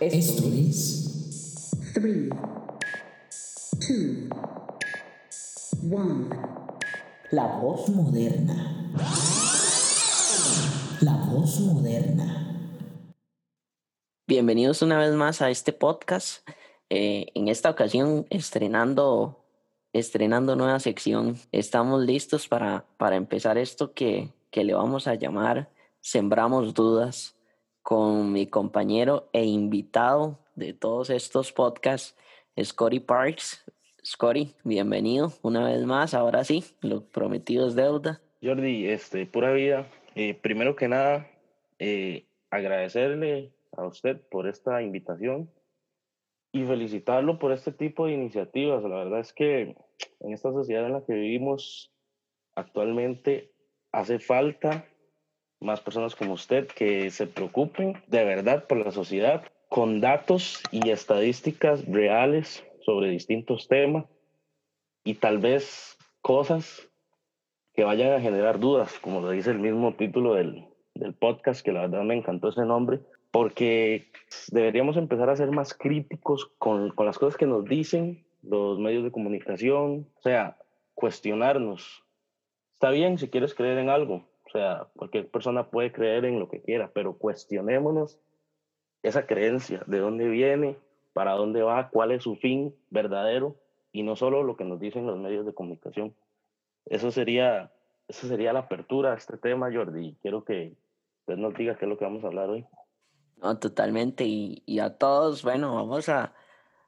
Esto es 3, 2, 1. La voz moderna. La voz moderna. Bienvenidos una vez más a este podcast. Eh, en esta ocasión estrenando, estrenando nueva sección. Estamos listos para, para empezar esto que, que le vamos a llamar Sembramos Dudas con mi compañero e invitado de todos estos podcasts, Scotty Parks. Scotty, bienvenido una vez más. Ahora sí, lo prometido es deuda. Jordi, este, pura vida. Eh, primero que nada, eh, agradecerle a usted por esta invitación y felicitarlo por este tipo de iniciativas. La verdad es que en esta sociedad en la que vivimos actualmente hace falta más personas como usted que se preocupen de verdad por la sociedad con datos y estadísticas reales sobre distintos temas y tal vez cosas que vayan a generar dudas, como lo dice el mismo título del, del podcast, que la verdad me encantó ese nombre, porque deberíamos empezar a ser más críticos con, con las cosas que nos dicen los medios de comunicación, o sea, cuestionarnos. Está bien si quieres creer en algo, o sea, cualquier persona puede creer en lo que quiera, pero cuestionémonos esa creencia, de dónde viene, para dónde va, cuál es su fin verdadero y no solo lo que nos dicen los medios de comunicación. Eso sería, eso sería la apertura a este tema, Jordi. Quiero que usted nos diga qué es lo que vamos a hablar hoy. No, totalmente. Y, y a todos, bueno, vamos a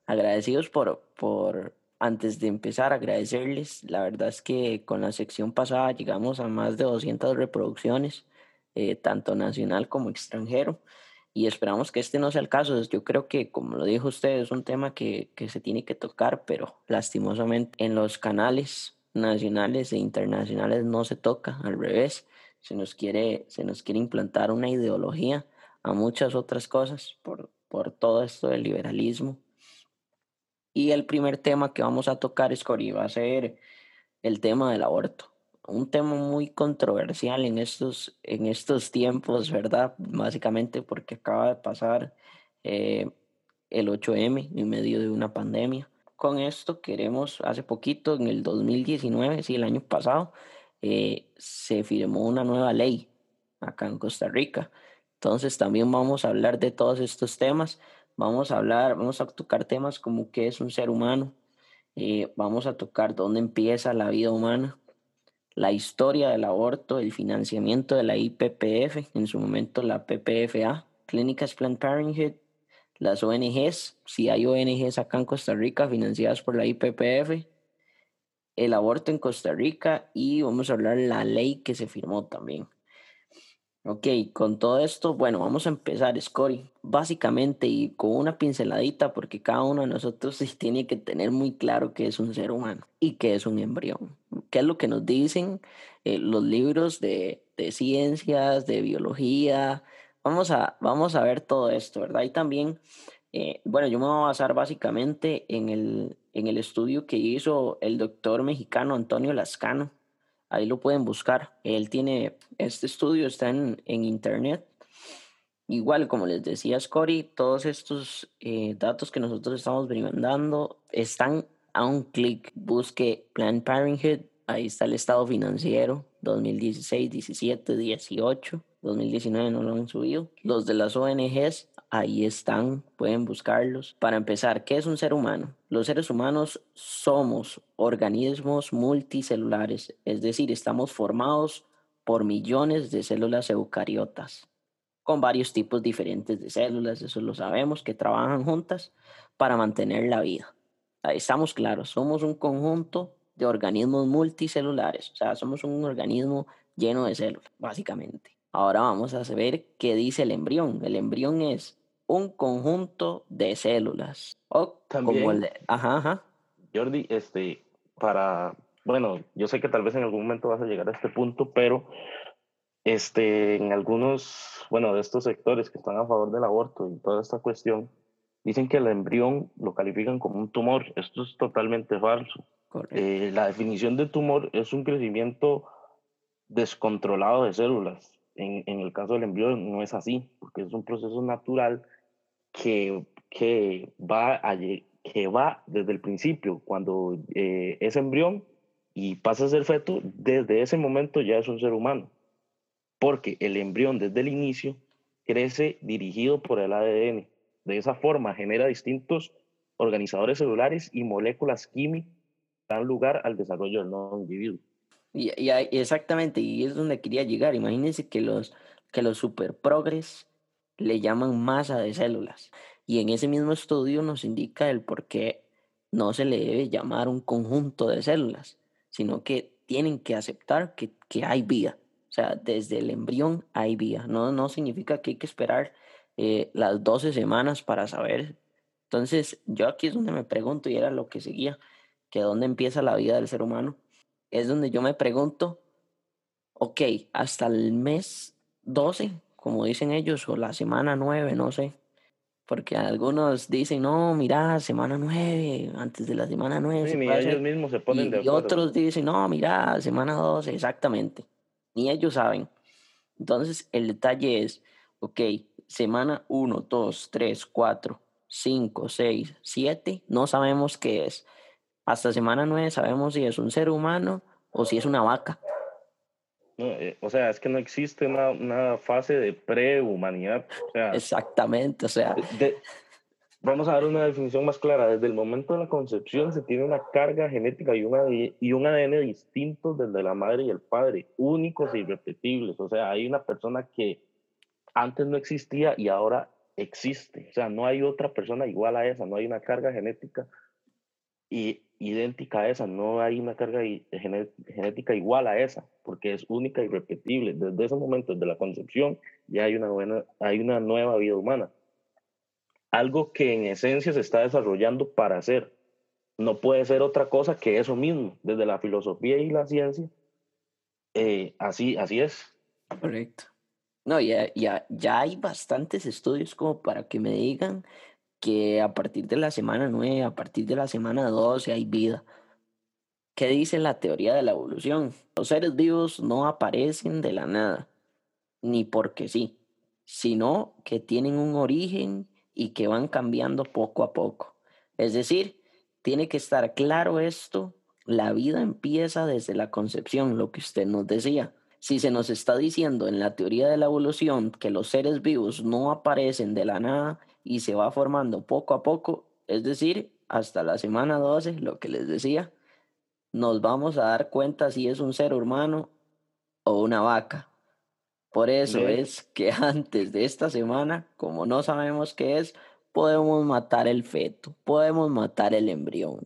agradecidos por, por antes de empezar, agradecerles. La verdad es que con la sección pasada llegamos a más de 200 reproducciones, eh, tanto nacional como extranjero. Y esperamos que este no sea el caso. Yo creo que, como lo dijo usted, es un tema que, que se tiene que tocar, pero lastimosamente en los canales nacionales e internacionales no se toca, al revés. Se nos quiere, se nos quiere implantar una ideología a muchas otras cosas por, por todo esto del liberalismo y el primer tema que vamos a tocar, Scori, va a ser el tema del aborto. Un tema muy controversial en estos, en estos tiempos, ¿verdad? Básicamente porque acaba de pasar eh, el 8M en medio de una pandemia. Con esto queremos, hace poquito, en el 2019, sí, el año pasado, eh, se firmó una nueva ley acá en Costa Rica. Entonces también vamos a hablar de todos estos temas Vamos a hablar, vamos a tocar temas como qué es un ser humano, eh, vamos a tocar dónde empieza la vida humana, la historia del aborto, el financiamiento de la IPPF, en su momento la PPFA, Clínicas Planned Parenthood, las ONGs, si hay ONGs acá en Costa Rica financiadas por la IPPF, el aborto en Costa Rica y vamos a hablar la ley que se firmó también. Ok, con todo esto, bueno, vamos a empezar, Scotty, básicamente y con una pinceladita, porque cada uno de nosotros tiene que tener muy claro qué es un ser humano y qué es un embrión. ¿Qué es lo que nos dicen eh, los libros de, de, ciencias, de biología? Vamos a, vamos a ver todo esto, ¿verdad? Y también, eh, bueno, yo me voy a basar básicamente en el, en el estudio que hizo el doctor mexicano Antonio Lascano Ahí lo pueden buscar. Él tiene, este estudio está en, en internet. Igual, como les decía Scotty, todos estos eh, datos que nosotros estamos brindando están a un clic. Busque Planned Parenthood, ahí está el estado financiero 2016, 17, 18. 2019 no lo han subido. Los de las ONGs, ahí están, pueden buscarlos. Para empezar, ¿qué es un ser humano? Los seres humanos somos organismos multicelulares, es decir, estamos formados por millones de células eucariotas, con varios tipos diferentes de células, eso lo sabemos, que trabajan juntas para mantener la vida. Estamos claros, somos un conjunto de organismos multicelulares, o sea, somos un organismo lleno de células, básicamente. Ahora vamos a ver qué dice el embrión. El embrión es un conjunto de células. O También, como el de, ajá, ajá. Jordi, este, para, bueno, yo sé que tal vez en algún momento vas a llegar a este punto, pero este, en algunos, bueno, de estos sectores que están a favor del aborto y toda esta cuestión, dicen que el embrión lo califican como un tumor. Esto es totalmente falso. Eh, la definición de tumor es un crecimiento descontrolado de células en, el caso del embrión no es así, porque es un proceso natural que, que va desde el principio, cuando eh, es embrión y pasa a ser feto, desde ese momento ya es un ser humano. Porque el embrión desde el inicio crece dirigido por el ADN. De esa forma genera distintos organizadores celulares y moléculas químicas que dan lugar al desarrollo del nuevo individuo. Y, exactamente, y es donde quería llegar. Imagínense que los, que los superprogres le llaman masa de células. Y en ese mismo estudio nos indica el por qué no se le debe llamar un conjunto de células, sino que tienen que aceptar que, que hay vida. O sea, desde el embrión hay vida. No, no significa que hay que esperar eh, las 12 semanas para saber. Entonces, yo aquí es donde me pregunto, y era lo que seguía, que dónde empieza la vida del ser humano es donde yo me pregunto, ok, hasta el mes 12, como dicen ellos, o la semana 9, no sé. Porque algunos dicen, no, mira, semana 9, antes de la semana 9. Sí, ni ellos mismos se ponen y, de acuerdo. Y otros dicen, no, mira, semana 12, exactamente. Ni ellos saben. Entonces, el detalle es, ok, semana 1, 2, 3, 4, 5, 6, 7, no sabemos qué es. Hasta semana 9 sabemos si es un ser humano o si es una vaca. No, eh, o sea, es que no existe una, una fase de prehumanidad. O sea, Exactamente, o sea. de- vamos a dar una definición más clara. Desde el momento de la concepción se tiene una carga genética y, una, y un ADN distintos desde la madre y el padre, únicos e irrepetibles. O sea, hay una persona que antes no existía y ahora existe. O sea, no hay otra persona igual a esa, no hay una carga genética y idéntica a esa, no hay una carga genética igual a esa, porque es única y repetible. Desde ese momento, desde la concepción, ya hay una, buena, hay una nueva vida humana. Algo que en esencia se está desarrollando para ser. No puede ser otra cosa que eso mismo, desde la filosofía y la ciencia. eh, así, así es. Correcto. No, ya, ya, ya hay bastantes estudios como para que me digan que a partir de la semana 9, a partir de la semana 12 hay vida. ¿Qué dice la teoría de la evolución? Los seres vivos no aparecen de la nada, ni porque sí, sino que tienen un origen y que van cambiando poco a poco. Es decir, tiene que estar claro esto, la vida empieza desde la concepción, lo que usted nos decía. Si se nos está diciendo en la teoría de la evolución que los seres vivos no aparecen de la nada y se va formando poco a poco, es decir, hasta la semana 12, lo que les decía, nos vamos a dar cuenta si es un ser humano o una vaca. Por eso es que antes de esta semana, como no sabemos qué es, podemos matar el feto, podemos matar el embrión.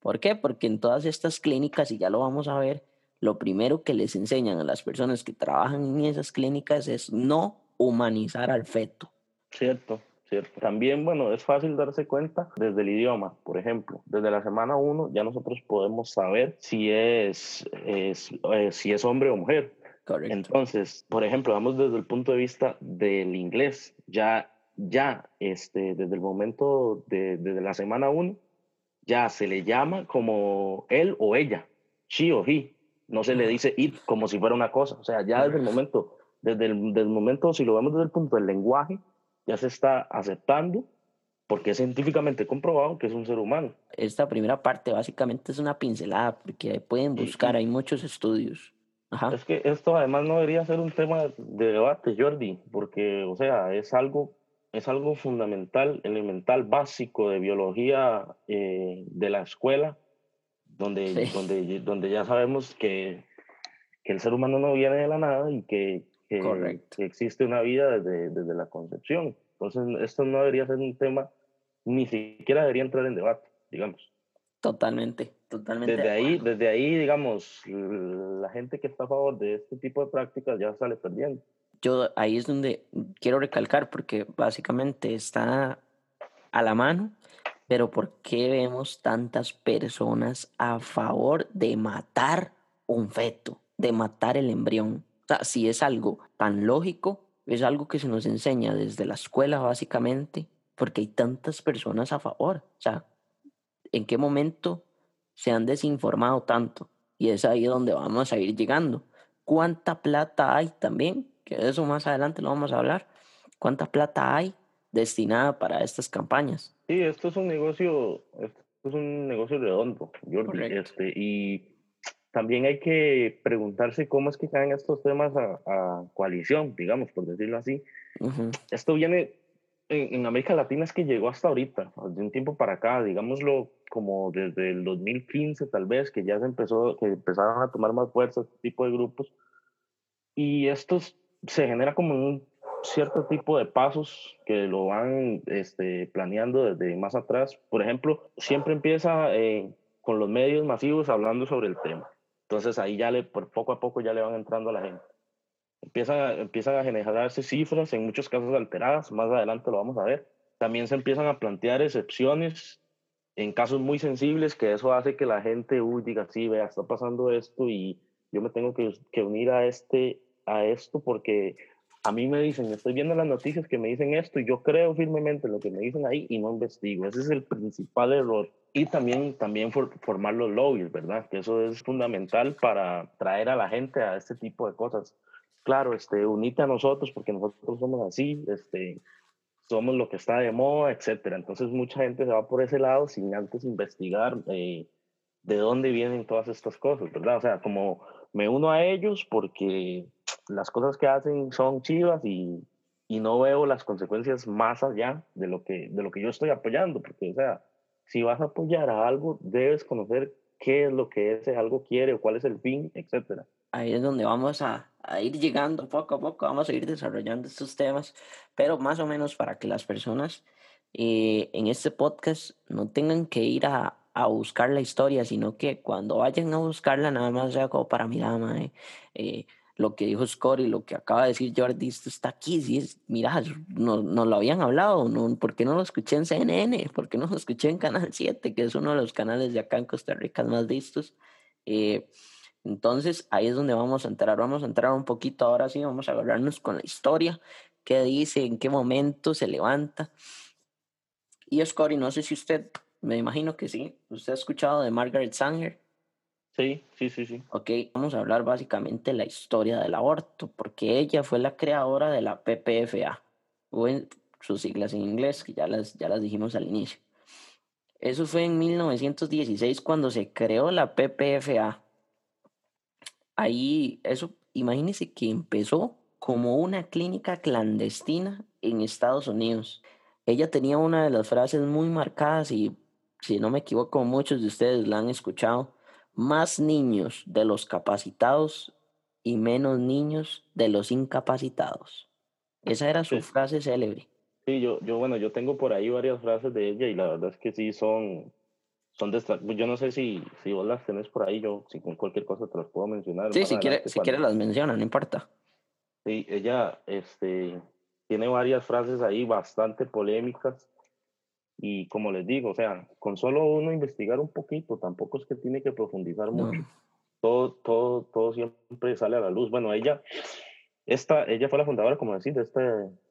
¿Por qué? Porque en todas estas clínicas, y ya lo vamos a ver, lo primero que les enseñan a las personas que trabajan en esas clínicas es no humanizar al feto. Cierto, cierto. También, bueno, es fácil darse cuenta desde el idioma, por ejemplo. Desde la semana 1 ya nosotros podemos saber si es, es, eh, si es hombre o mujer. Correcto. Entonces, por ejemplo, vamos desde el punto de vista del inglés. Ya, ya, este, desde el momento de, desde la semana 1, ya se le llama como él o ella, she o he. No se le dice it como si fuera una cosa. O sea, ya desde el momento, desde el, desde el momento, si lo vemos desde el punto del lenguaje, ya se está aceptando porque es científicamente comprobado que es un ser humano. Esta primera parte básicamente es una pincelada porque pueden buscar, hay muchos estudios. Ajá. Es que esto además no debería ser un tema de debate, Jordi, porque, o sea, es algo, es algo fundamental, elemental, básico de biología eh, de la escuela, donde, Sí. donde, donde ya sabemos que, que el ser humano no viene de la nada y que, que- Correcto. que existe una vida desde, desde la concepción. Entonces, esto no debería ser un tema, ni siquiera debería entrar en debate, digamos. Totalmente, totalmente. Desde de ahí, desde ahí, digamos, la gente que está a favor de este tipo de prácticas ya sale perdiendo. Yo ahí es donde quiero recalcar porque básicamente está a la mano, pero ¿por qué vemos tantas personas a favor de matar un feto, de matar el embrión? O sea, si es algo tan lógico, es algo que se nos enseña desde la escuela básicamente, porque hay tantas personas a favor. O sea, ¿en qué momento se han desinformado tanto? Y es ahí donde vamos a ir llegando. ¿Cuánta plata hay también? Que de eso más adelante lo vamos a hablar. ¿Cuánta plata hay destinada para estas campañas. Sí, esto es un negocio, esto es un negocio redondo, Jordi, Correcto. este, y también hay que preguntarse cómo es que caen estos temas a, a coalición, digamos, por decirlo así. Ujú, Esto viene en, en América Latina, es que llegó hasta ahorita, de un tiempo para acá, digámoslo como desde el 2015 tal vez, que ya se empezó, que empezaron a tomar más fuerza este tipo de grupos. Y esto se genera como un cierto tipo de pasos que lo van este, planeando desde más atrás. Por ejemplo, siempre empieza eh, con los medios masivos hablando sobre el tema. Entonces ahí ya le, por poco a poco ya le van entrando a la gente. Empiezan a, empiezan a generarse cifras, en muchos casos alteradas, más adelante lo vamos a ver. También se empiezan a plantear excepciones en casos muy sensibles, que eso hace que la gente uy, diga, sí, vea, está pasando esto y yo me tengo que, que unir a, este, a esto porque a mí me dicen, estoy viendo las noticias que me dicen esto y yo creo firmemente en lo que me dicen ahí y no investigo. Ese es el principal error. Y también, también for, formar los lobbies, ¿verdad? Que eso es fundamental para traer a la gente a este tipo de cosas. Claro, este, unite a nosotros porque nosotros somos así, este, somos lo que está de moda, etcétera. Entonces mucha gente se va por ese lado sin antes investigar eh, de dónde vienen todas estas cosas, ¿verdad? O sea, como me uno a ellos porque las cosas que hacen son chivas y, y no veo las consecuencias más allá de lo, que, de lo que yo estoy apoyando, porque, o sea, si vas a apoyar a algo, debes conocer qué es lo que ese algo quiere o cuál es el fin, etcétera. Ahí es donde vamos a, a ir llegando poco a poco, vamos a ir desarrollando estos temas, pero más o menos para que las personas eh, en este podcast no tengan que ir a, a buscar la historia, sino que cuando vayan a buscarla, nada más sea como para mirar, mae, eh, lo que dijo Scott y lo que acaba de decir Jordi, esto está aquí, sí, es, mira, nos no lo habían hablado, no, ¿por qué no lo escuché en CNN? ¿Por qué no lo escuché en Canal 7, que es uno de los canales de acá en Costa Rica más vistos? Eh, entonces ahí es donde vamos a entrar, vamos a entrar un poquito ahora sí, vamos a agarrarnos con la historia, qué dice, en qué momento se levanta. Y Scotty, no sé si usted, me imagino que sí, usted ha escuchado de Margaret Sanger. Sí, sí, sí, sí. Ok, vamos a hablar básicamente la historia del aborto, porque ella fue la creadora de la PPFA, o en sus siglas en inglés, que ya las, ya las dijimos al inicio. Eso fue en 1916 cuando se creó la PPFA. Ahí, eso, imagínense que empezó como una clínica clandestina en Estados Unidos. Ella tenía una de las frases muy marcadas y, si no me equivoco, muchos de ustedes la han escuchado más niños de los capacitados y menos niños de los incapacitados. Esa era su Sí. frase célebre. Sí, yo, yo, bueno, yo tengo por ahí varias frases de ella y la verdad es que sí son, son destra- Yo no sé si, si vos las tenés por ahí, yo si con cualquier cosa te las puedo mencionar. Sí, si quiere, adelante si quiere las menciona, no importa. Sí, ella este, tiene varias frases ahí bastante polémicas y como les digo, o sea, con solo uno investigar un poquito, tampoco es que tiene que profundizar No. mucho. Todo, todo, todo siempre sale a la luz. Bueno, ella, esta, ella fue la fundadora, como decís, de, este,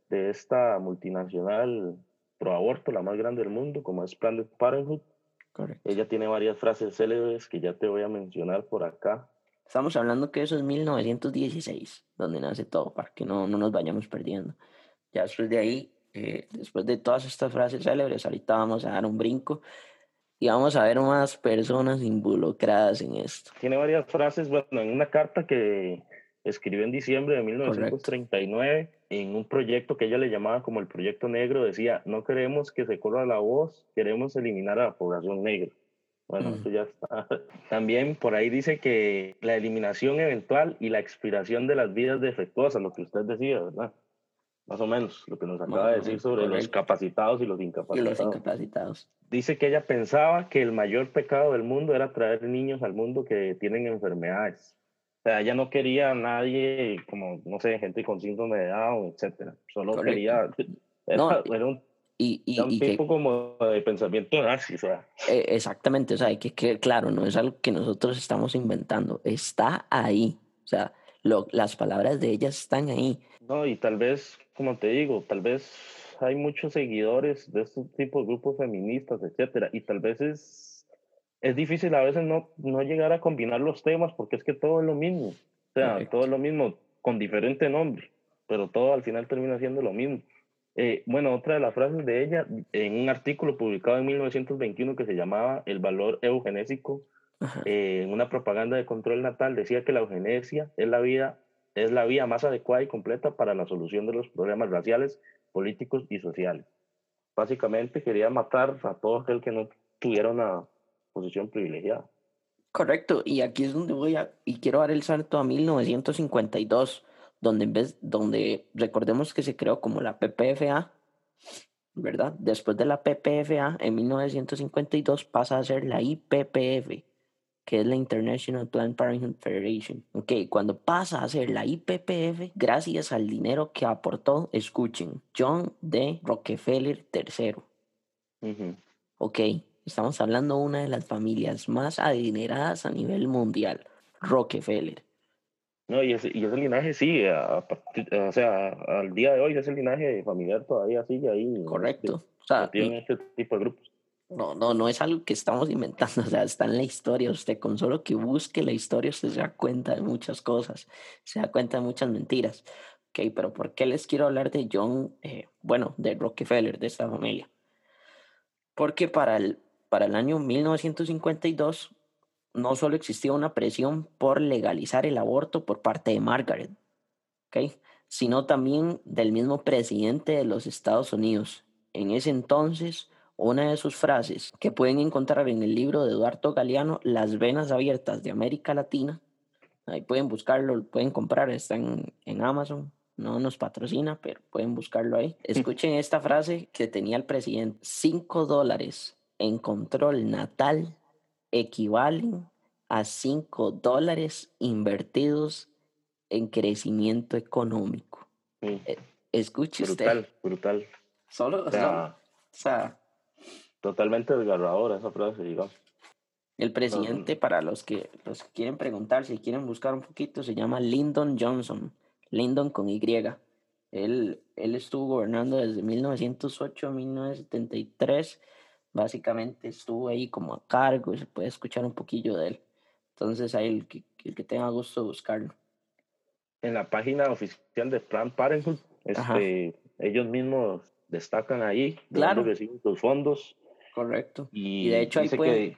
de esta multinacional pro aborto, la más grande del mundo, como es Planned Parenthood. Correcto. Ella tiene varias frases célebres que ya te voy a mencionar por acá. Estamos hablando que eso es 1916, donde nace todo, para que no, no nos vayamos perdiendo. Ya después de ahí, después de todas estas frases célebres, ahorita vamos a dar un brinco y vamos a ver más personas involucradas en esto. Tiene varias frases, bueno, en una carta que escribió en diciembre de 1939 en un proyecto que ella le llamaba como el Proyecto Negro, decía, no queremos que se corra la voz, queremos eliminar a la población negra. Bueno, Mm. eso ya está. También por ahí dice que la eliminación eventual y la expiración de las vidas defectuosas, lo que usted decía, ¿verdad? Más o menos, lo que nos acaba Más de decir sobre los correcto. capacitados y los Y incapacitados. los incapacitados. Dice que ella pensaba que el mayor pecado del mundo era traer niños al mundo que tienen enfermedades. O sea, ella no quería a nadie como, no sé, gente con síndrome de Down, etcétera. Solo Correcto. quería... Era, No, era un, Y, y, era un y que, tipo como de pensamiento nazi, o sea. eh, exactamente, o sea, hay que quede claro, no es algo que nosotros estamos inventando, está ahí. O sea, lo, las palabras de ella están ahí. No, y tal vez, como te digo, tal vez hay muchos seguidores de este tipo de grupos feministas, etcétera, y tal vez es, es difícil a veces no, no llegar a combinar los temas porque es que todo es lo mismo. O sea, Correcto. todo es lo mismo con diferente nombre, pero todo al final termina siendo lo mismo. Eh, bueno, otra de las frases de ella, en un artículo publicado en 1921 que se llamaba El valor eugenésico, eh, en una propaganda de control natal, decía que la eugenesia es la, vida, es la vía más adecuada y completa para la solución de los problemas raciales, políticos y sociales. Básicamente quería matar a todo aquel que no tuviera una posición privilegiada. Correcto, y aquí es donde voy a, y quiero dar el salto a 1952 donde en vez, donde recordemos que se creó como la PPFA, ¿verdad? Después de la PPFA, en 1952 pasa a ser la IPPF, que es la International Planned Parenthood Federation. Ok, cuando pasa a ser la IPPF, gracias al dinero que aportó, escuchen, John D. Rockefeller III. Ok, estamos hablando de una de las familias más adineradas a nivel mundial, Rockefeller. No, y ese, y ese linaje sigue, o sea, al día de hoy ese linaje familiar todavía sigue ahí. Correcto. o sea, tiene este tipo de grupos. No, no, no es algo que estamos inventando, o sea, está en la historia. Usted con solo que busque la historia, usted se da cuenta de muchas cosas, se da cuenta de muchas mentiras. Ok, pero ¿por qué les quiero hablar de John, eh, bueno, de Rockefeller, de esta familia? Porque para el, para el año 1952 no solo existía una presión por legalizar el aborto por parte de Margaret, ¿okay? sino también del mismo presidente de los Estados Unidos. En ese entonces, una de sus frases que pueden encontrar en el libro de Eduardo Galeano, Las venas abiertas de América Latina, ahí pueden buscarlo, pueden comprar, está en, en Amazon, no nos patrocina, pero pueden buscarlo ahí. Escuchen esta frase que tenía el presidente, cinco dólares en control natal equivalen a 5 dólares invertidos en crecimiento económico. Eh, escuche brutal, usted. Brutal, Solo, o sea, totalmente desgarradora esa frase, digamos. El presidente, para los que, los quieren preguntar, si quieren buscar un poquito, se llama Lyndon Johnson. Lyndon con Y. Él, él estuvo gobernando desde 1908 a 1973 básicamente estuvo ahí como a cargo y se puede escuchar un poquillo de él. Entonces ahí el que, el que tenga gusto buscarlo. En la página oficial de Planned Parenthood, este, ellos mismos destacan ahí claro. reciben sus fondos. Correcto. Y, de hecho ahí dice, que,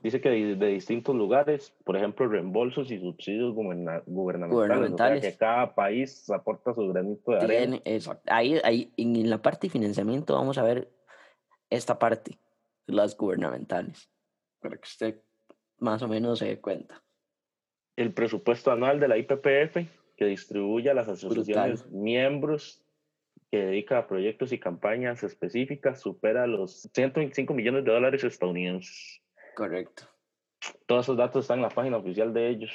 dice que de, distintos lugares, por ejemplo, reembolsos y subsidios gubernamentales, que cada país aporta su granito de arena. Ahí, ahí en la parte de financiamiento vamos a ver esta parte, las gubernamentales, para que usted más o menos se dé cuenta. El presupuesto anual de la IPPF que distribuye a las asociaciones miembros que dedica a proyectos y campañas específicas supera los 125 millones de dólares estadounidenses. Correcto. Todos esos datos están en la página oficial de ellos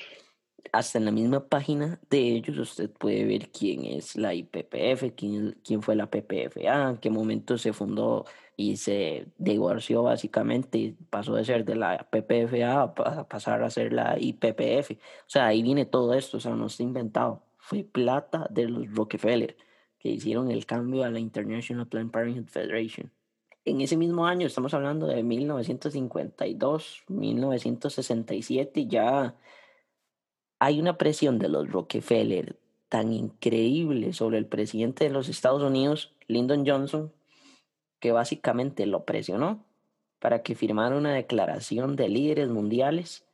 hasta en la misma página de ellos usted puede ver quién es la IPPF, quién, quién fue la PPFA, en qué momento se fundó y se divorció básicamente y pasó de ser de la PPFA a pasar a ser la IPPF. O sea, ahí viene todo esto, o sea, no está inventado. Fue plata de los Rockefeller que hicieron el cambio a la International Planned Parenthood Federation. En ese mismo año, estamos hablando de 1952, 1967, ya hay una presión de los Rockefeller tan increíble sobre el presidente de los Estados Unidos, Lyndon Johnson, que básicamente lo presionó para que firmara una declaración de líderes mundiales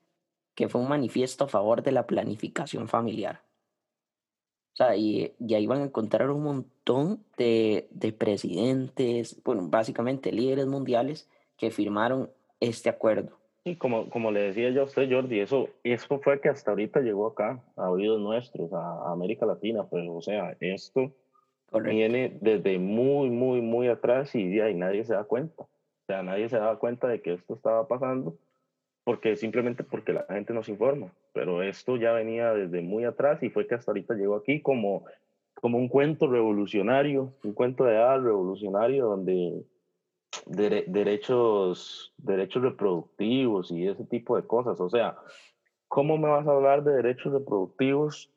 que fue un manifiesto a favor de la planificación familiar. O sea, y, y ahí van a encontrar un montón de, de presidentes, bueno, básicamente líderes mundiales que firmaron este acuerdo. Y como, como le decía yo a usted, Jordi, eso, eso fue que hasta ahorita llegó acá, a oídos nuestros, a, América Latina, pues, o sea, esto viene desde muy, muy, muy atrás y, y nadie se da cuenta. O sea, nadie se da cuenta de que esto estaba pasando, porque simplemente porque la gente nos informa. Pero esto ya venía desde muy atrás y fue que hasta ahorita llegó aquí como, como un cuento revolucionario, un cuento de edad revolucionario donde derechos, derechos reproductivos y ese tipo de cosas. O sea, ¿cómo me vas a hablar de derechos reproductivos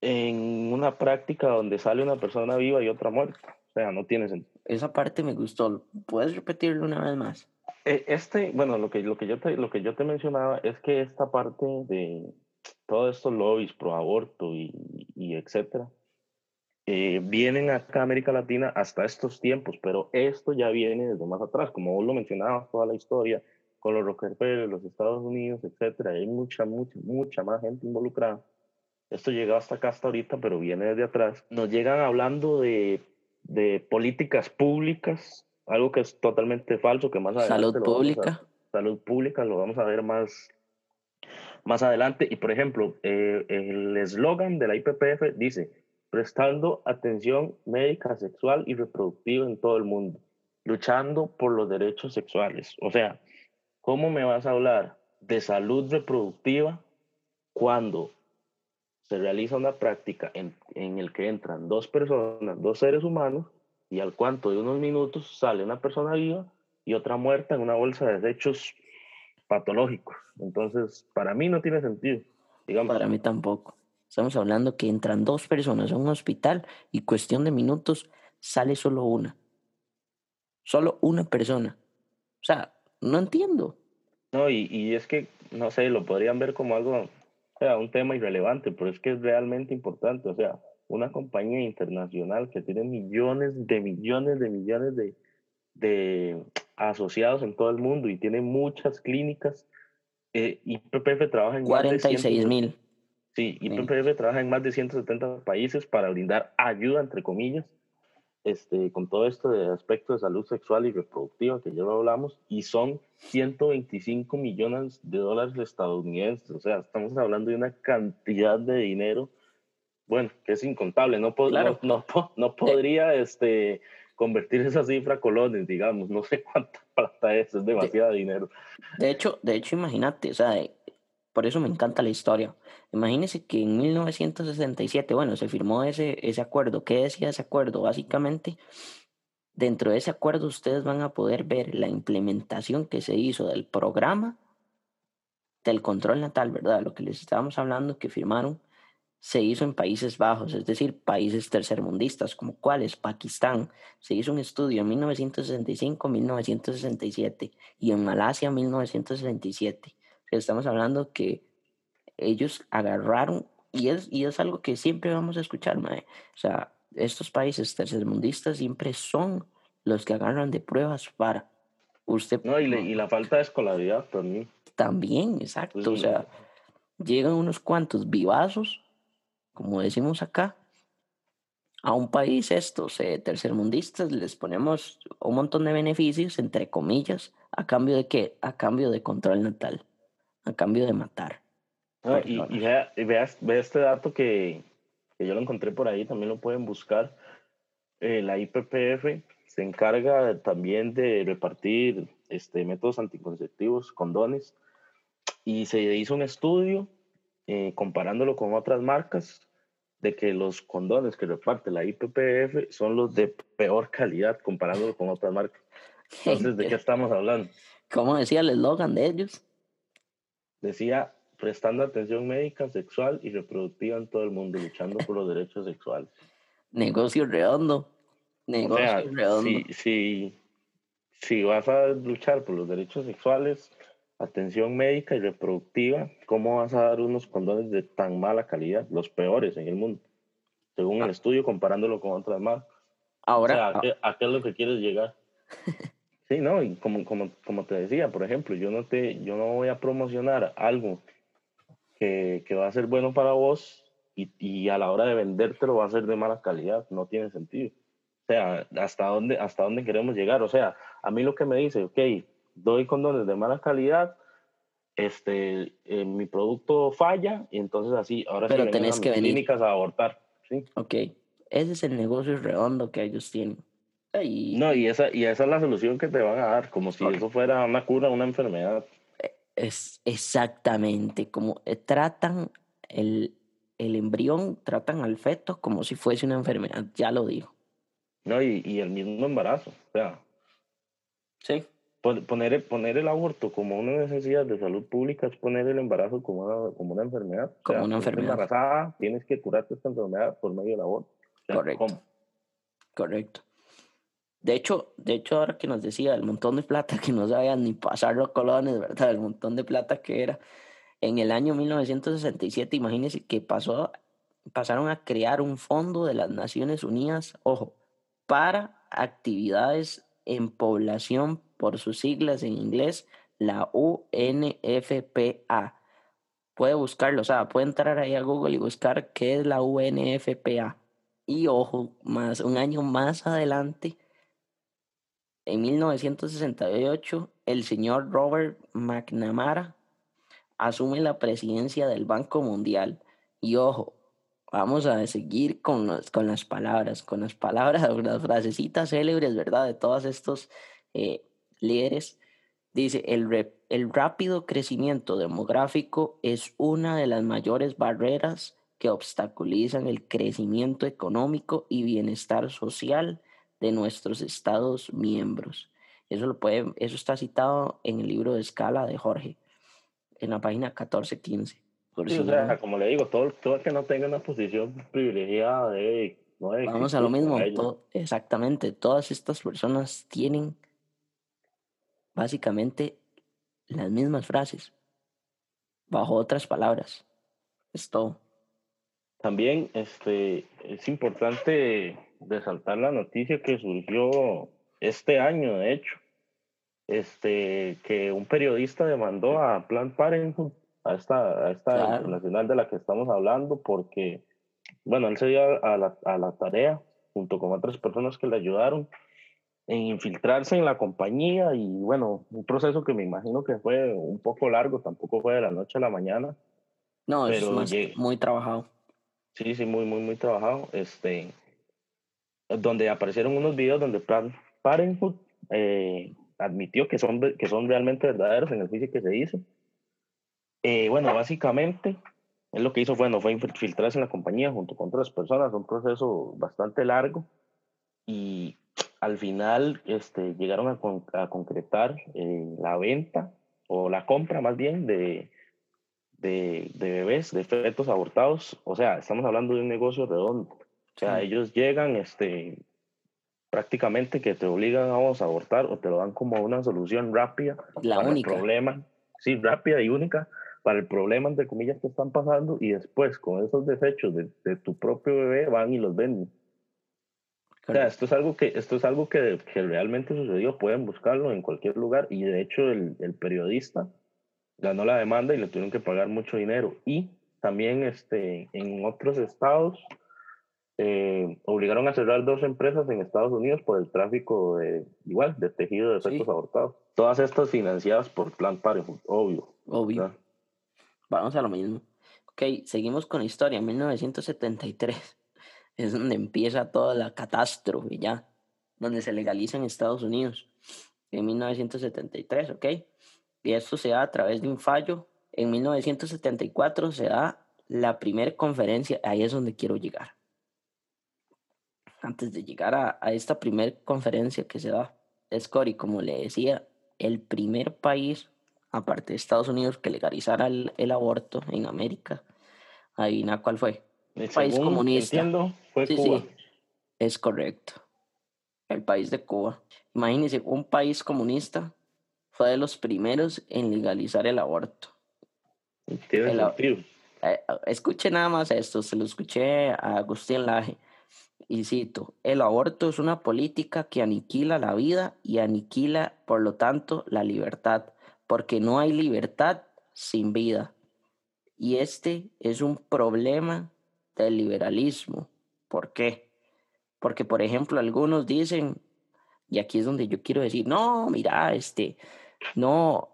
en una práctica donde sale una persona viva y otra muerta? O sea, no tiene sentido. Esa parte me gustó. ¿Puedes repetirlo una vez más? E, este, bueno, lo que, lo que, yo, te, lo que yo te mencionaba es que esta parte de todos estos lobbies pro aborto y, y etcétera, eh, vienen acá a América Latina hasta estos tiempos, pero esto ya viene desde más atrás, como vos lo mencionabas, toda la historia con los Rockefeller, los Estados Unidos, etcétera, hay mucha, mucha, mucha más gente involucrada. Esto llega hasta acá hasta ahorita, pero viene desde atrás. Nos llegan hablando de, de políticas públicas, algo que es totalmente falso, que más adelante... Salud vamos a- pública. salud pública, lo vamos a ver más, más adelante. Y por ejemplo, eh, el eslogan de la IPPF dice, prestando atención médica, sexual y reproductiva en todo el mundo, luchando por los derechos sexuales. O sea, ¿cómo me vas a hablar de salud reproductiva cuando se realiza una práctica en, en el que entran dos personas, dos seres humanos, y al cuanto de unos minutos sale una persona viva y otra muerta en una bolsa de desechos patológicos. Entonces, para mí no tiene sentido. Digamos, Para mí tampoco. Estamos hablando que entran dos personas a un hospital y cuestión de minutos sale solo una. Solo una persona. O sea, no entiendo. no, y, y es que, no sé, lo podrían ver como algo, o sea, un tema irrelevante, pero es que es realmente importante. O sea, una compañía internacional que tiene millones de millones de millones de, de asociados en todo el mundo y tiene muchas clínicas. Eh, IPPF trabaja en más de 46 170 mil. Sí, IPPF trabaja en más de 170 países para brindar ayuda, entre comillas, este, con todo esto de aspectos de salud sexual y reproductiva que ya lo hablamos, y son 125 millones de dólares estadounidenses. O sea, estamos hablando de una cantidad de dinero, bueno, que es incontable. No, po- Claro. no, no, no podría este, convertir esa cifra a colones, digamos. No sé cuánta plata es, es demasiado dinero. De hecho, de hecho, imagínate, o sea, de- por eso me encanta la historia. Imagínese que en 1967, bueno, se firmó ese, ese acuerdo. ¿Qué decía ese acuerdo? Básicamente, dentro de ese acuerdo ustedes van a poder ver la implementación que se hizo del programa del control natal, ¿verdad? Lo que les estábamos hablando que firmaron se hizo en Países Bajos, es decir, países tercermundistas, como cuáles, Pakistán. Se hizo un estudio en 1965-1967 y en Malasia 1967. O sea, estamos hablando que ellos agarraron, y es, y es algo que siempre vamos a escuchar, mae. o sea, estos países tercermundistas siempre son los que agarran de pruebas para usted No, y, le- y la falta de escolaridad también. también, exacto, o sea, llegan unos cuantos vivazos, como decimos acá, a un país estos eh, tercermundistas les ponemos un montón de beneficios, entre comillas, a cambio de qué? A cambio de control natal, a cambio de matar. No, y, y vea, vea- vea este dato que, que yo lo encontré por ahí, también lo pueden buscar. Eh, la IPPF se encarga también de repartir este, métodos anticonceptivos, condones, y se hizo un estudio eh, comparándolo con otras marcas de que los condones que reparte la IPPF son los de peor calidad comparándolo con otras marcas. Entonces, ¿de qué estamos hablando? ¿Cómo decía el eslogan de ellos? Decía, prestando atención médica, sexual y reproductiva en todo el mundo, luchando por los derechos sexuales. Negocio redondo. O Negocio sea, redondo. si, si, si vas a luchar por los derechos sexuales, atención médica y reproductiva, ¿cómo vas a dar unos condones de tan mala calidad? Los peores en el mundo, según el estudio, comparándolo con otras marcas. O Ahora, sea, ah, ¿a qué, a qué es lo que quieres llegar? Sí, no, y como, como, como te decía, por ejemplo, yo no, te, yo no voy a promocionar algo que, que va a ser bueno para vos y, y a la hora de vendértelo va a ser de mala calidad, no tiene sentido. O sea, ¿hasta dónde, hasta dónde queremos llegar? O sea, a mí lo que me dice, ok, doy condones de mala calidad, este, eh, mi producto falla y entonces así, ahora Pero sí tenés que venir. clínicas a abortar. ¿sí? ok, ese es el negocio redondo que ellos tienen. Y, No, y esa, y esa es la solución que te van a dar, como si Ok. eso fuera una cura, una enfermedad. Es exactamente como eh, tratan el, el embrión, tratan al feto como si fuese una enfermedad, ya lo digo. No, y, y el mismo embarazo. O sea, Sí. Pon- poner, el- poner el aborto como una necesidad de salud pública es poner el embarazo como una, como una enfermedad. O Como sea, una enfermedad. embarazada, tienes que curarte esta enfermedad por medio del aborto. O sea, Correcto. ¿cómo? Correcto. De hecho, de hecho, ahora que nos decía el montón de plata que no sabían ni pasar los colones, ¿verdad? El montón de plata que era. En el año 1967, imagínense que pasó pasaron a crear un fondo de las Naciones Unidas, ojo, para actividades en población por sus siglas en inglés, la UNFPA. Puede buscarlo, o sea, puede entrar ahí a Google y buscar qué es la UNFPA. Y ojo, más un año más adelante, en 1968, el señor Robert McNamara asume la presidencia del Banco Mundial. Y ojo, vamos a seguir con, con las palabras, con las palabras, las frasecitas célebres, ¿verdad? De todos estos eh, líderes. Dice, el, el rápido crecimiento demográfico es una de las mayores barreras que obstaculizan el crecimiento económico y bienestar social de nuestros Estados miembros. Eso, lo puede, eso está citado en el libro de escala de Jorge, en la página 1415. o sea, como le digo, todo, todo el que no tenga una posición privilegiada de... Vamos a lo mismo, exactamente, todas estas personas tienen básicamente las mismas frases, bajo otras palabras. Es todo. También este, es importante resaltar la noticia que surgió este año, de hecho, este, que un periodista demandó a Plan Parenthood, a esta, a esta internacional de la que estamos hablando, porque, bueno, él se dio a la, a la tarea, junto con otras personas que le ayudaron, en infiltrarse en la compañía y bueno, un proceso que me imagino que fue un poco largo, tampoco fue de la noche a la mañana. No, pero es muy trabajado. Sí, sí, muy, muy, muy trabajado. Este, donde aparecieron unos videos donde Parenthood eh, admitió que son, que son realmente verdaderos en el juicio que se hizo. Eh, bueno, básicamente, él lo que hizo bueno, fue infiltrarse en la compañía junto con otras personas, un proceso bastante largo y al final este, llegaron a, a concretar eh, la venta o la compra más bien de, de, de, bebés, de fetos abortados. O sea, estamos hablando de un negocio redondo. O sea, ellos llegan este, prácticamente que te obligan a vos a abortar o te lo dan como una solución rápida la para única. el problema. Sí, rápida y única para el problema, entre comillas, que están pasando y después con esos desechos de, de tu propio bebé van y los venden. O sea, esto es algo que, esto es algo que, que, realmente sucedió, pueden buscarlo en cualquier lugar y de hecho el, el, periodista ganó la demanda y le tuvieron que pagar mucho dinero. Y también este, en otros estados eh, obligaron a cerrar dos empresas en Estados Unidos por el tráfico de, igual, de tejido de fetos sí. abortados. Todas estas financiadas por Planned Parenthood, obvio. Obvio. Vamos a lo mismo. Ok, seguimos con la historia. 1973 es donde empieza toda la catástrofe ya, donde se legaliza en Estados Unidos, en 1973, ¿ok? Y esto se da a través de un fallo. En 1974 se da la primera conferencia, ahí es donde quiero llegar. Antes de llegar a, a esta primera conferencia que se da, es Cory, como le decía, el primer país, aparte de Estados Unidos, que legalizara el, el aborto en América. Adivina cuál fue. El país comunista. Entiendo, fue sí, Cuba. Sí, es correcto. El país de Cuba. Imagínense, un país comunista fue de los primeros en legalizar el aborto. Tiene El- sentido. Eh, escuche nada más esto, se lo escuché a Agustín Laje. Y cito, el aborto es una política que aniquila la vida y aniquila, por lo tanto, la libertad, porque no hay libertad sin vida. Y este es un problema del liberalismo. ¿Por qué? Porque, por ejemplo, algunos dicen, y aquí es donde yo quiero decir, no, mira, este, no,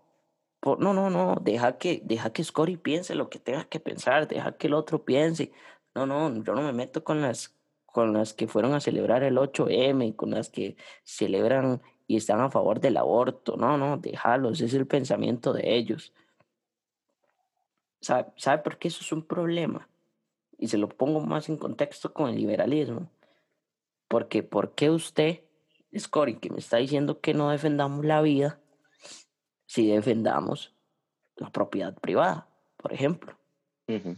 no, no, no, deja que, deja que piense lo que tenga que pensar, deja que el otro piense. No, no, yo no me meto con las, con las que fueron a celebrar el 8M, con las que celebran y están a favor del aborto. No, no, déjalos, es el pensamiento de ellos. ¿Sabe, ¿Sabe por qué eso es un problema? Y se lo pongo más en contexto con el liberalismo. Porque, ¿por qué usted, Scotty, que me está diciendo que no defendamos la vida, si defendamos la propiedad privada, por ejemplo? Ujú.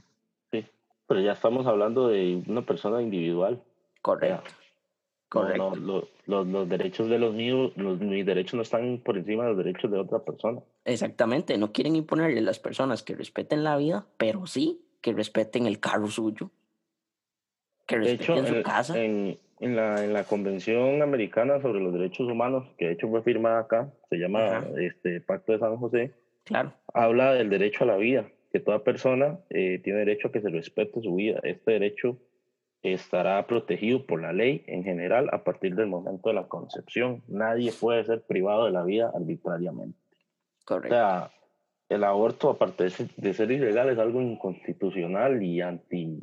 Sí, pero ya estamos hablando de una persona individual. Correcto. No, Correcto. no, lo- los, los derechos de los míos, los, mis derechos no están por encima de los derechos de otra persona. Exactamente. No quieren imponerle a las personas que respeten la vida, pero sí que respeten el carro suyo. que De hecho, respeten su en, casa. en- en la, en la Convención Americana sobre los Derechos Humanos, que de hecho fue firmada acá, se llama Ajá. este, Pacto de San José, Claro, habla del derecho a la vida, que toda persona eh, tiene derecho a que se respete su vida. Este derecho estará protegido por la ley en general a partir del momento de la concepción. Nadie puede ser privado de la vida arbitrariamente. O correcto. sea, el aborto, aparte de ser, de ser ilegal, es algo inconstitucional y anti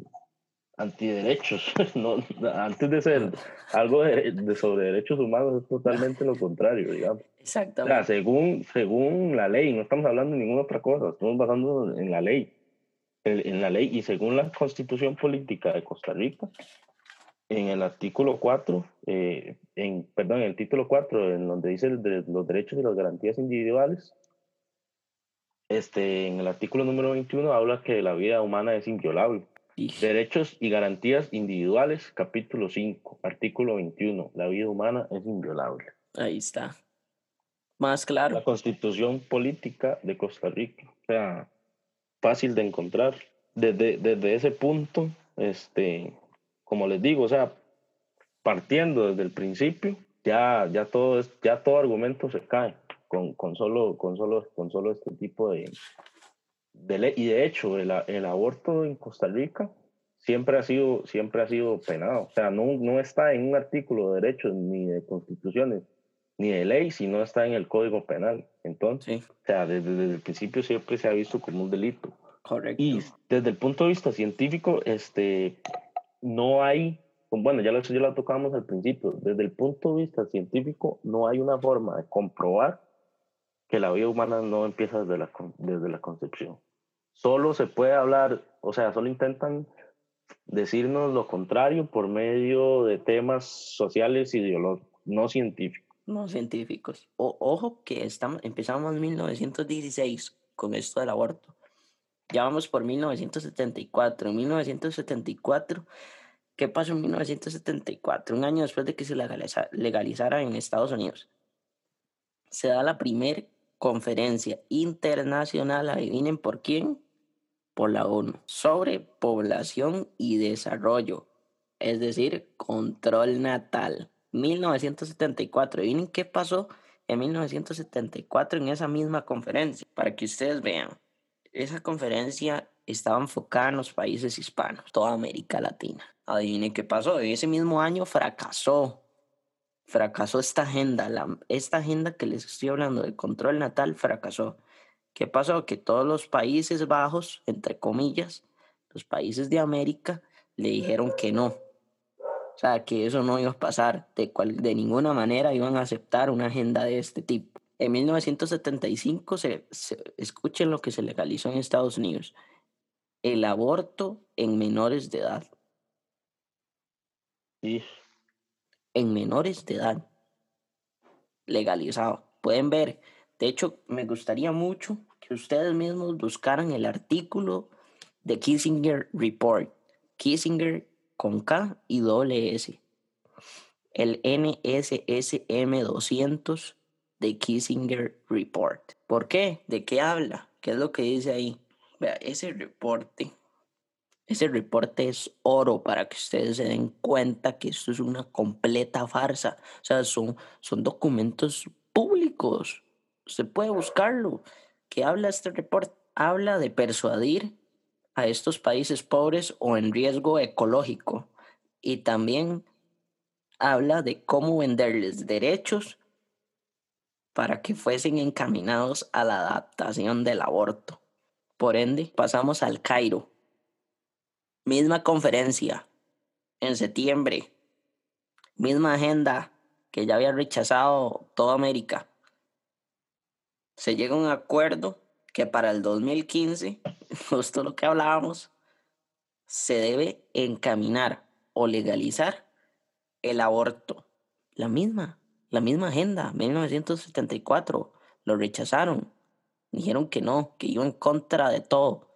antiderechos. No, antes de ser algo de, de sobre derechos humanos, es totalmente lo contrario, digamos. O sea, Exactamente. según, según la ley, no estamos hablando de ninguna otra cosa, estamos basando en la ley. En, en la ley y según la constitución política de Costa Rica, en el artículo 4, eh, en, perdón, en el título 4, en donde dice el de los derechos y las garantías individuales, este, en el artículo número 21 habla que la vida humana es inviolable. Y- Derechos y garantías individuales, capítulo 5, artículo 21, la vida humana es inviolable. ahí está. Más claro. La constitución política de Costa Rica. O sea, fácil de encontrar. Desde, desde ese punto, este, como les digo, o sea, partiendo desde el principio, ya, ya, todo, ya todo argumento se cae con, con, solo, con, solo, con solo este tipo de, de ley. Y de hecho, el, el aborto en Costa Rica siempre ha sido, siempre ha sido penado. O sea, no, no está en un artículo de derechos ni de constituciones ni de ley, sino está en el Código Penal. Entonces, Sí, o sea, desde, desde el principio siempre se ha visto como un delito. correcto. Y desde el punto de vista científico, este, no hay, bueno, ya lo, ya lo tocamos al principio, desde el punto de vista científico no hay una forma de comprobar que la vida humana no empieza desde la, desde la concepción. Solo se puede hablar, o sea, solo intentan decirnos lo contrario por medio de temas sociales ideológicos, no científicos. no científicos. O- ojo que estamos, empezamos en 1916 con esto del aborto. Ya vamos por 1974. En 1974, ¿qué pasó en 1974? Un año después de que se legaliza- legalizara en Estados Unidos. Se da la primera conferencia internacional, adivinen por quién, por la ONU, sobre población y desarrollo, es decir, control natal. 1974. ¿Adivinen qué pasó en 1974 en esa misma conferencia? Para que ustedes vean. Esa conferencia estaba enfocada en los países hispanos, toda América Latina. Adivinen qué pasó. En ese mismo año fracasó. Fracasó esta agenda. esta agenda que les estoy hablando de control natal fracasó. ¿Qué pasó? Que todos los países bajos, entre comillas, los países de América, le dijeron que no. O sea, que eso no iba a pasar. De, cual, de ninguna manera iban a aceptar una agenda de este tipo. En 1975, se, se- escuchen lo que se legalizó en Estados Unidos. El aborto en menores de edad. Y En menores de edad. Legalizado. Pueden ver. De hecho, me gustaría mucho que ustedes mismos buscaran el artículo de Kissinger Report. Kissinger con K y doble S. El NSSM 200 de Kissinger Report. ¿Por qué? ¿De qué habla? ¿Qué es lo que dice ahí? Vea, ese reporte, ese reporte es oro para que ustedes se den cuenta que esto es una completa farsa. O sea, son, son documentos públicos. Usted puede buscarlo. ¿Qué habla este reporte? Habla de persuadir a estos países pobres o en riesgo ecológico. Y también habla de cómo venderles derechos para que fuesen encaminados a la adaptación del aborto. Por ende, pasamos al Cairo. Misma conferencia en septiembre. Misma agenda que ya había rechazado toda América. Se llega a un acuerdo que para el 2015, justo lo que hablábamos, se debe encaminar o legalizar el aborto. La misma, la misma agenda, 1974, lo rechazaron. Dijeron que no, que iba en contra de todo.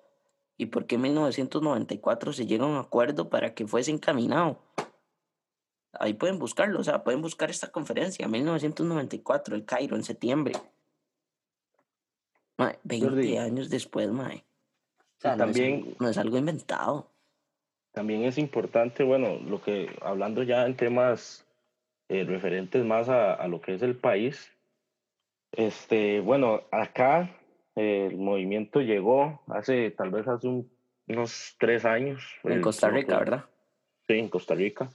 ¿Y por qué en 1994 se llega a un acuerdo para que fuese encaminado? Ahí pueden buscarlo, o sea, pueden buscar esta conferencia, 1994, el Cairo, en septiembre. Mae, 20 Jordi. años después, mae. O sea, no es también- algo- no es algo inventado. también es importante, bueno, lo que hablando ya en temas eh, referentes más a, a, lo que es el país, este, bueno, acá el movimiento llegó hace, tal vez hace un, unos tres años. En Costa Rica, ¿verdad? Sí, en Costa Rica.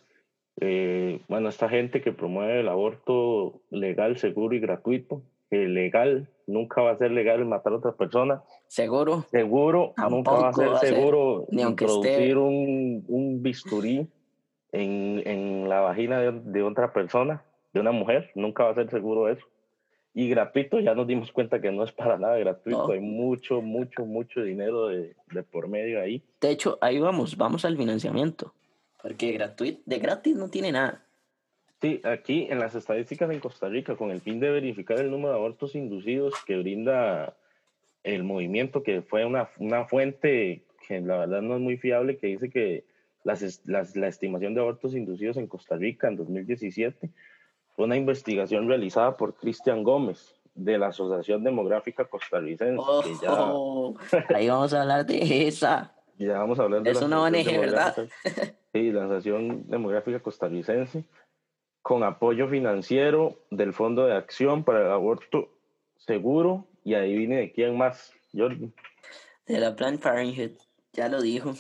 Eh, bueno, esta gente que promueve el aborto legal, seguro y gratuito, que legal nunca va a ser legal matar a otra persona. Seguro. Seguro, nunca va a ser seguro ni aunque introducir esté... un, un bisturí en, en la vagina de, de, otra persona, de una mujer, nunca va a ser seguro eso. Y gratuito, ya nos dimos cuenta que no es para nada gratuito, No. hay mucho, mucho, mucho dinero de, de por medio ahí. De hecho, ahí vamos, vamos al financiamiento. Porque gratuito, de gratis no tiene nada. Sí, aquí en las estadísticas en Costa Rica, con el fin de verificar el número de abortos inducidos que brinda el movimiento, que fue una, una fuente que la verdad no es muy fiable, que dice que las, las, la estimación de abortos inducidos en Costa Rica en 2017 fue una investigación realizada por Cristian Gómez de la Asociación Demográfica Costarricense. Oh, que ya, ahí vamos a hablar de esa. ya vamos a hablar de Es una ONG, ¿verdad? Sí, la Asociación Demográfica Costarricense, con apoyo financiero del Fondo de Acción para el Aborto Seguro. Y adivine de quién más, Jordi. De la Planned Parenthood. Ya lo dijo.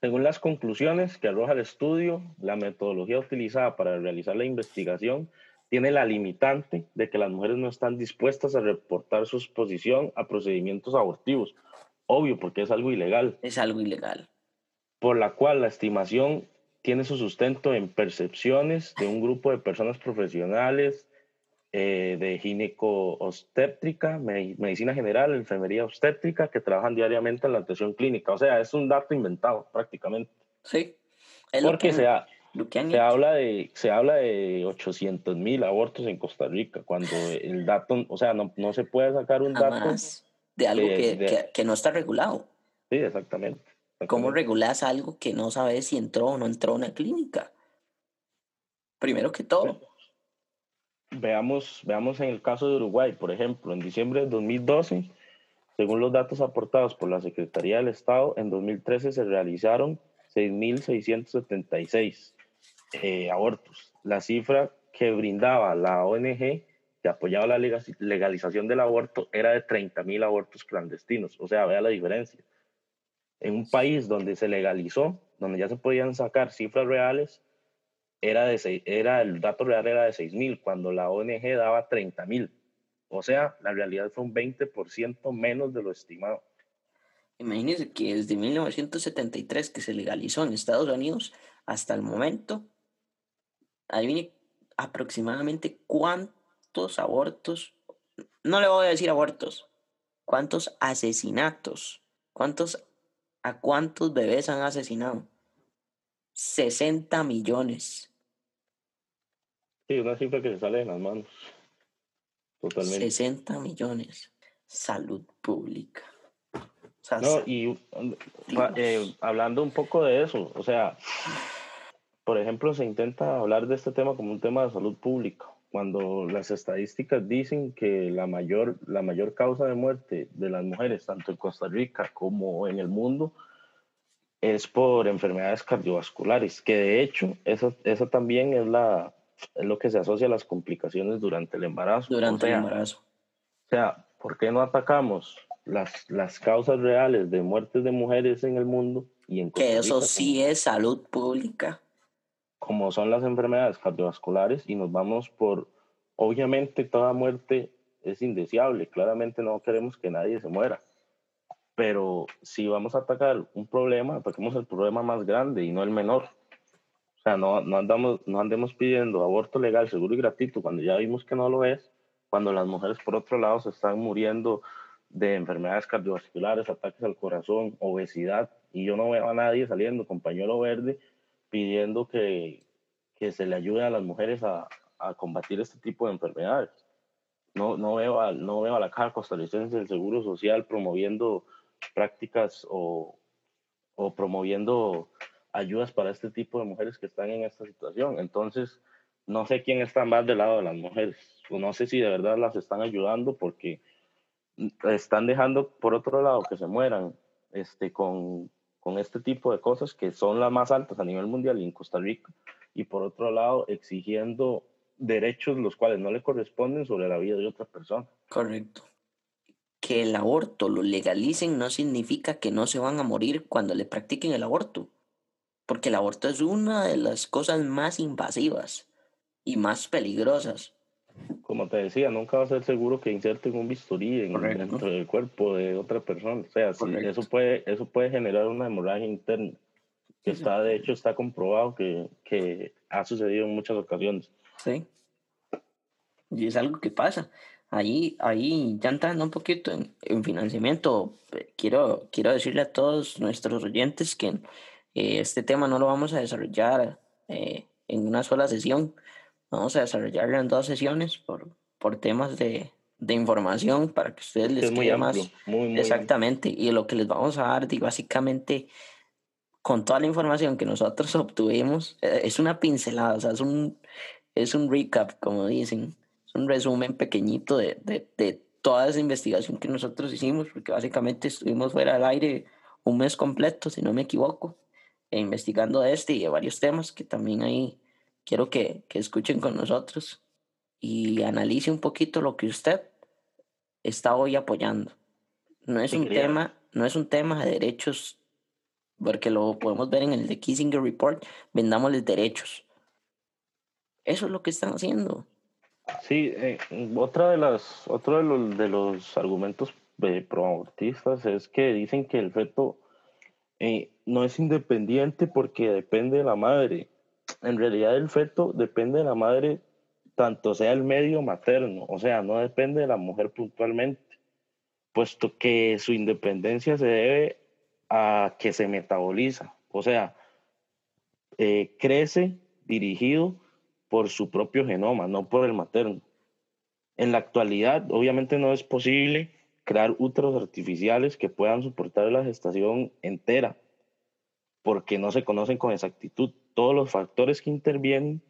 Según las conclusiones que arroja el estudio, la metodología utilizada para realizar la investigación tiene la limitante de que las mujeres no están dispuestas a reportar su exposición a procedimientos abortivos. Obvio, porque es algo ilegal. Es algo ilegal. por la cual la estimación tiene su sustento en percepciones de un grupo de personas profesionales eh, de gineco-obstétrica, me- medicina general, enfermería obstétrica, que trabajan diariamente en la atención clínica. O sea, es un dato inventado prácticamente. Sí. Es lo Porque que, se, ha- lo que han se, hecho. habla de, se habla de 800 mil abortos en Costa Rica, cuando el dato, o sea, no, no se puede sacar un dato. De algo de- que, de- que, que no está regulado. Sí, exactamente. ¿Cómo regulas algo que no sabes si entró o no entró a una clínica? Primero que todo. Veamos, veamos en el caso de Uruguay, por ejemplo, en diciembre de 2012, según los datos aportados por la Secretaría del Estado, en 2013 se realizaron 6.676 eh, abortos. La cifra que brindaba la ONG que apoyaba la lega- legalización del aborto era de 30.000 abortos clandestinos. O sea, vea la diferencia. En un país donde se legalizó, donde ya se podían sacar cifras reales, era de seis- era el dato real era de 6.000, cuando la ONG daba 30.000. O sea, la realidad fue un 20% menos de lo estimado. Imagínense que desde 1973 que se legalizó en Estados Unidos hasta el momento, adivine aproximadamente cuántos abortos, no le voy a decir abortos, cuántos asesinatos, cuántos, a cuántos bebés han asesinado. 60 millones. Sí, una cifra que se sale de las manos. Totalmente. 60 millones. Salud pública. O sea, No, y pa- eh, hablando un poco de eso, o sea, por ejemplo, se intenta hablar de este tema como un tema de salud pública, cuando las estadísticas dicen que la mayor, la mayor causa de muerte de las mujeres, tanto en Costa Rica como en el mundo, es por enfermedades cardiovasculares, que de hecho, eso, eso también es, la, es lo que se asocia a las complicaciones durante el embarazo. durante O sea, el embarazo. o sea, ¿por qué no atacamos las, las causas reales de muertes de mujeres en el mundo? Y en Que eso sí es salud pública. Como son las enfermedades cardiovasculares y nos vamos por, obviamente toda muerte es indeseable, claramente no queremos que nadie se muera, pero si vamos a atacar un problema, ataquemos el problema más grande y no el menor. O sea, no, no, andamos, no andemos pidiendo aborto legal, seguro y gratuito cuando ya vimos que no lo es, cuando las mujeres por otro lado se están muriendo de enfermedades cardiovasculares, ataques al corazón, obesidad, y yo no veo a nadie saliendo con pañuelo verde pidiendo que, que se le ayude a las mujeres a, a combatir este tipo de enfermedades. No, no, veo a, no veo a la Caja Costarricense del Seguro Social promoviendo prácticas o, o promoviendo ayudas para este tipo de mujeres que están en esta situación. Entonces, no sé quién está más del lado de las mujeres, no sé si de verdad las están ayudando porque están dejando por otro lado que se mueran este, con, con este tipo de cosas que son las más altas a nivel mundial en Costa Rica, y por otro lado exigiendo derechos los cuales no le corresponden sobre la vida de otra persona. Correcto. Que el aborto lo legalicen no significa que no se van a morir cuando le practiquen el aborto, porque el aborto es una de las cosas más invasivas y más peligrosas. Como te decía, nunca va a ser seguro que inserten un bisturí en, dentro del cuerpo de otra persona. O sea, eso, puede, eso puede generar una hemorragia interna, que está, de hecho, está comprobado que, que ha sucedido en muchas ocasiones. Sí. Y es algo que pasa. Ahí, ahí ya entrando un poquito en, financiamiento, eh, quiero, quiero decirle a todos nuestros oyentes que eh, este tema no lo vamos a desarrollar eh, en una sola sesión, vamos a desarrollarlo en dos sesiones por, por temas de, de información para que ustedes les quede más. exactamente, y lo que les vamos a dar, y básicamente, con toda la información que nosotros obtuvimos, es una pincelada, o sea, es un, es un recap, como dicen, es un resumen pequeñito de, de, de toda esa investigación que nosotros hicimos, porque básicamente estuvimos fuera del aire un mes completo, si no me equivoco, e investigando este y de varios temas que también ahí quiero que, que escuchen con nosotros y analice un poquito lo que usted está hoy apoyando. No es un tema, no es un tema de derechos, porque lo podemos ver en el de Kissinger Report, vendámosles derechos. Eso es lo que están haciendo. Sí, eh, otra de las, otro de los, de los argumentos eh, proabortistas es que dicen que el feto eh, no es independiente porque depende de la madre. En realidad el feto depende de la madre tanto sea el medio materno, o sea, no depende de la mujer puntualmente, puesto que su independencia se debe a que se metaboliza, o sea, crece dirigido por su propio genoma, no por el materno. En la actualidad, obviamente no es posible crear úteros artificiales que puedan soportar la gestación entera, porque no se conocen con exactitud todos los factores que intervienen,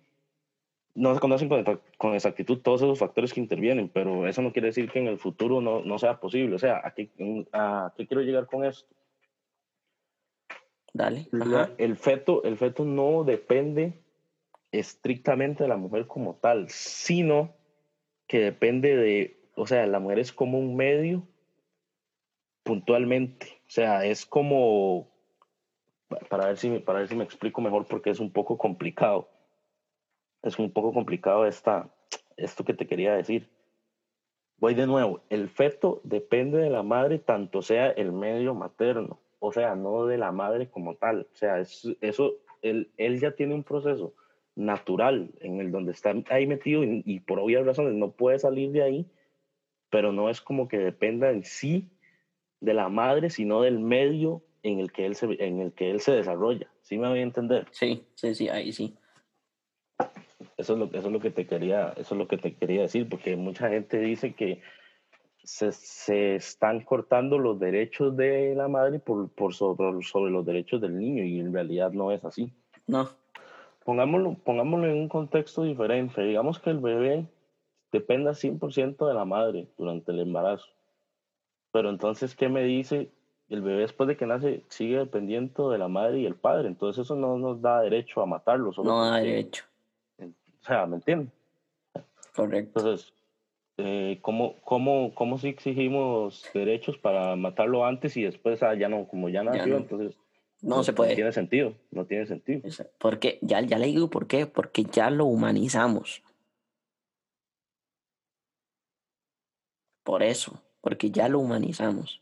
no se conocen con, exactitud todos esos factores que intervienen, pero eso no quiere decir que en el futuro no, no sea posible. O sea, ¿a qué, ¿a qué quiero llegar con esto? Dale. el, feto, el feto no depende estrictamente de la mujer como tal, sino que depende de, o sea, la mujer es como un medio puntualmente, o sea, es como, para ver si, para ver si me explico mejor porque es un poco complicado, es un poco complicado esta, esto que te quería decir. Voy de nuevo, el feto depende de la madre, tanto sea el medio materno, o sea, no de la madre como tal, o sea, es, eso, él, él ya tiene un proceso natural en el donde está ahí metido y, por obvias razones no puede salir de ahí, pero no es como que dependa en sí de la madre, sino del medio en el que él se, en el que él se desarrolla. ¿Sí me voy a entender? Sí, sí, sí, ahí sí. Eso es lo, eso es lo que te quería, eso es lo que te quería decir, porque mucha gente dice que se, se están cortando los derechos de la madre por, por sobre, sobre los derechos del niño y en realidad no es así. No, pongámoslo, pongámoslo en un contexto diferente. Digamos que el bebé dependa 100% de la madre durante el embarazo. Pero entonces, ¿qué me dice? El bebé después de que nace sigue dependiendo de la madre y el padre. Entonces eso no nos da derecho a matarlo. no da derecho. O sea, ¿me entiendes? Correcto. Entonces, eh, ¿cómo, cómo, cómo si exigimos derechos para matarlo antes y después ah, ya no, como ya nació, entonces no, se puede. No tiene sentido, no tiene sentido. Porque ya, ya le digo por qué, porque ya lo humanizamos. Por eso, porque ya lo humanizamos.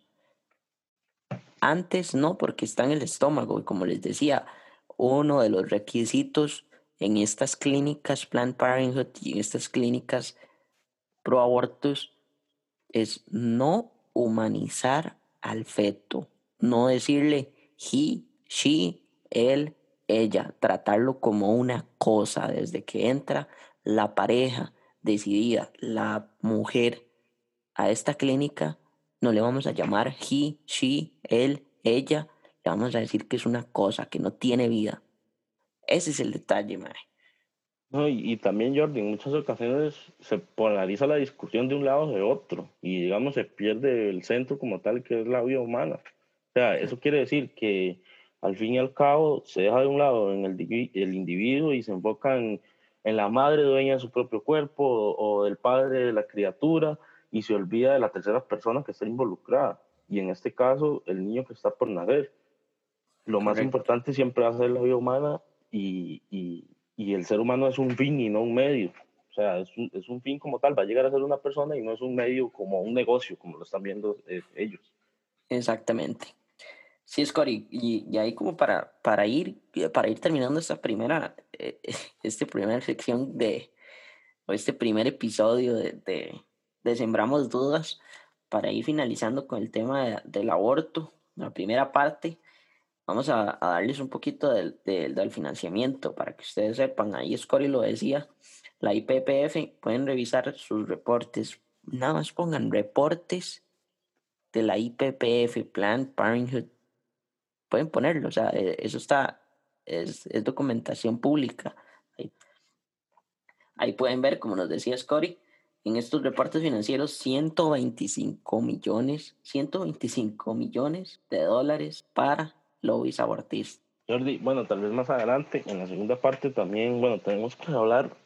Antes no, porque está en el estómago. Y como les decía, uno de los requisitos en estas clínicas Planned Parenthood y en estas clínicas pro abortos es no humanizar al feto. No decirle, he, she, él, ella, tratarlo como una cosa desde que entra la pareja decidida, la mujer a esta clínica, no le vamos a llamar he, she, él, ella, le vamos a decir que es una cosa, que no tiene vida. Ese es el detalle, madre. No, y, también, Jordi, en muchas ocasiones se polariza la discusión de un lado o de otro y, digamos, se pierde el centro como tal, que es la vida humana. O sea, eso quiere decir que al fin y al cabo se deja de un lado en el, divi- el individuo y se enfoca en, en la madre dueña de su propio cuerpo o, o del padre de la criatura y se olvida de la tercera persona que está involucrada. Y en este caso, el niño que está por nacer. Lo más Correcto. importante siempre va a ser la vida humana y, y, y el ser humano es un fin y no un medio. O sea, es un, es un fin como tal, va a llegar a ser una persona y no es un medio como un negocio, como lo están viendo eh, ellos. Exactamente. Sí, Scotty, y, ahí como para, para ir, para ir terminando esta primera, eh, este primera sección de, o este primer episodio de, de, Sembramos Dudas, para ir finalizando con el tema de- del aborto, la primera parte, vamos a, a darles un poquito del, del, del financiamiento para que ustedes sepan, ahí Scotty lo decía, la IPPF, pueden revisar sus reportes, nada más pongan reportes de la IPPF, Planned Parenthood, pueden ponerlo, o sea, eh, eso está, es, es documentación pública. Ahí, ahí pueden ver, como nos decía Scotty, en estos reportes financieros, 125 millones, 125 millones de dólares para lobbies abortistas. Jordi, bueno, tal vez más adelante, en la segunda parte también, bueno, tenemos que hablar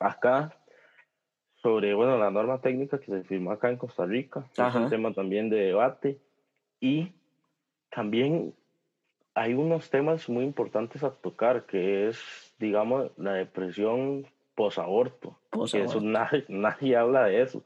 acá sobre, bueno, la norma técnica que se firmó acá en Costa Rica, que es Ajá. un tema también de debate, y también hay unos temas muy importantes a tocar, que es, digamos, la depresión posaborto, que eso nadie, nadie habla de eso,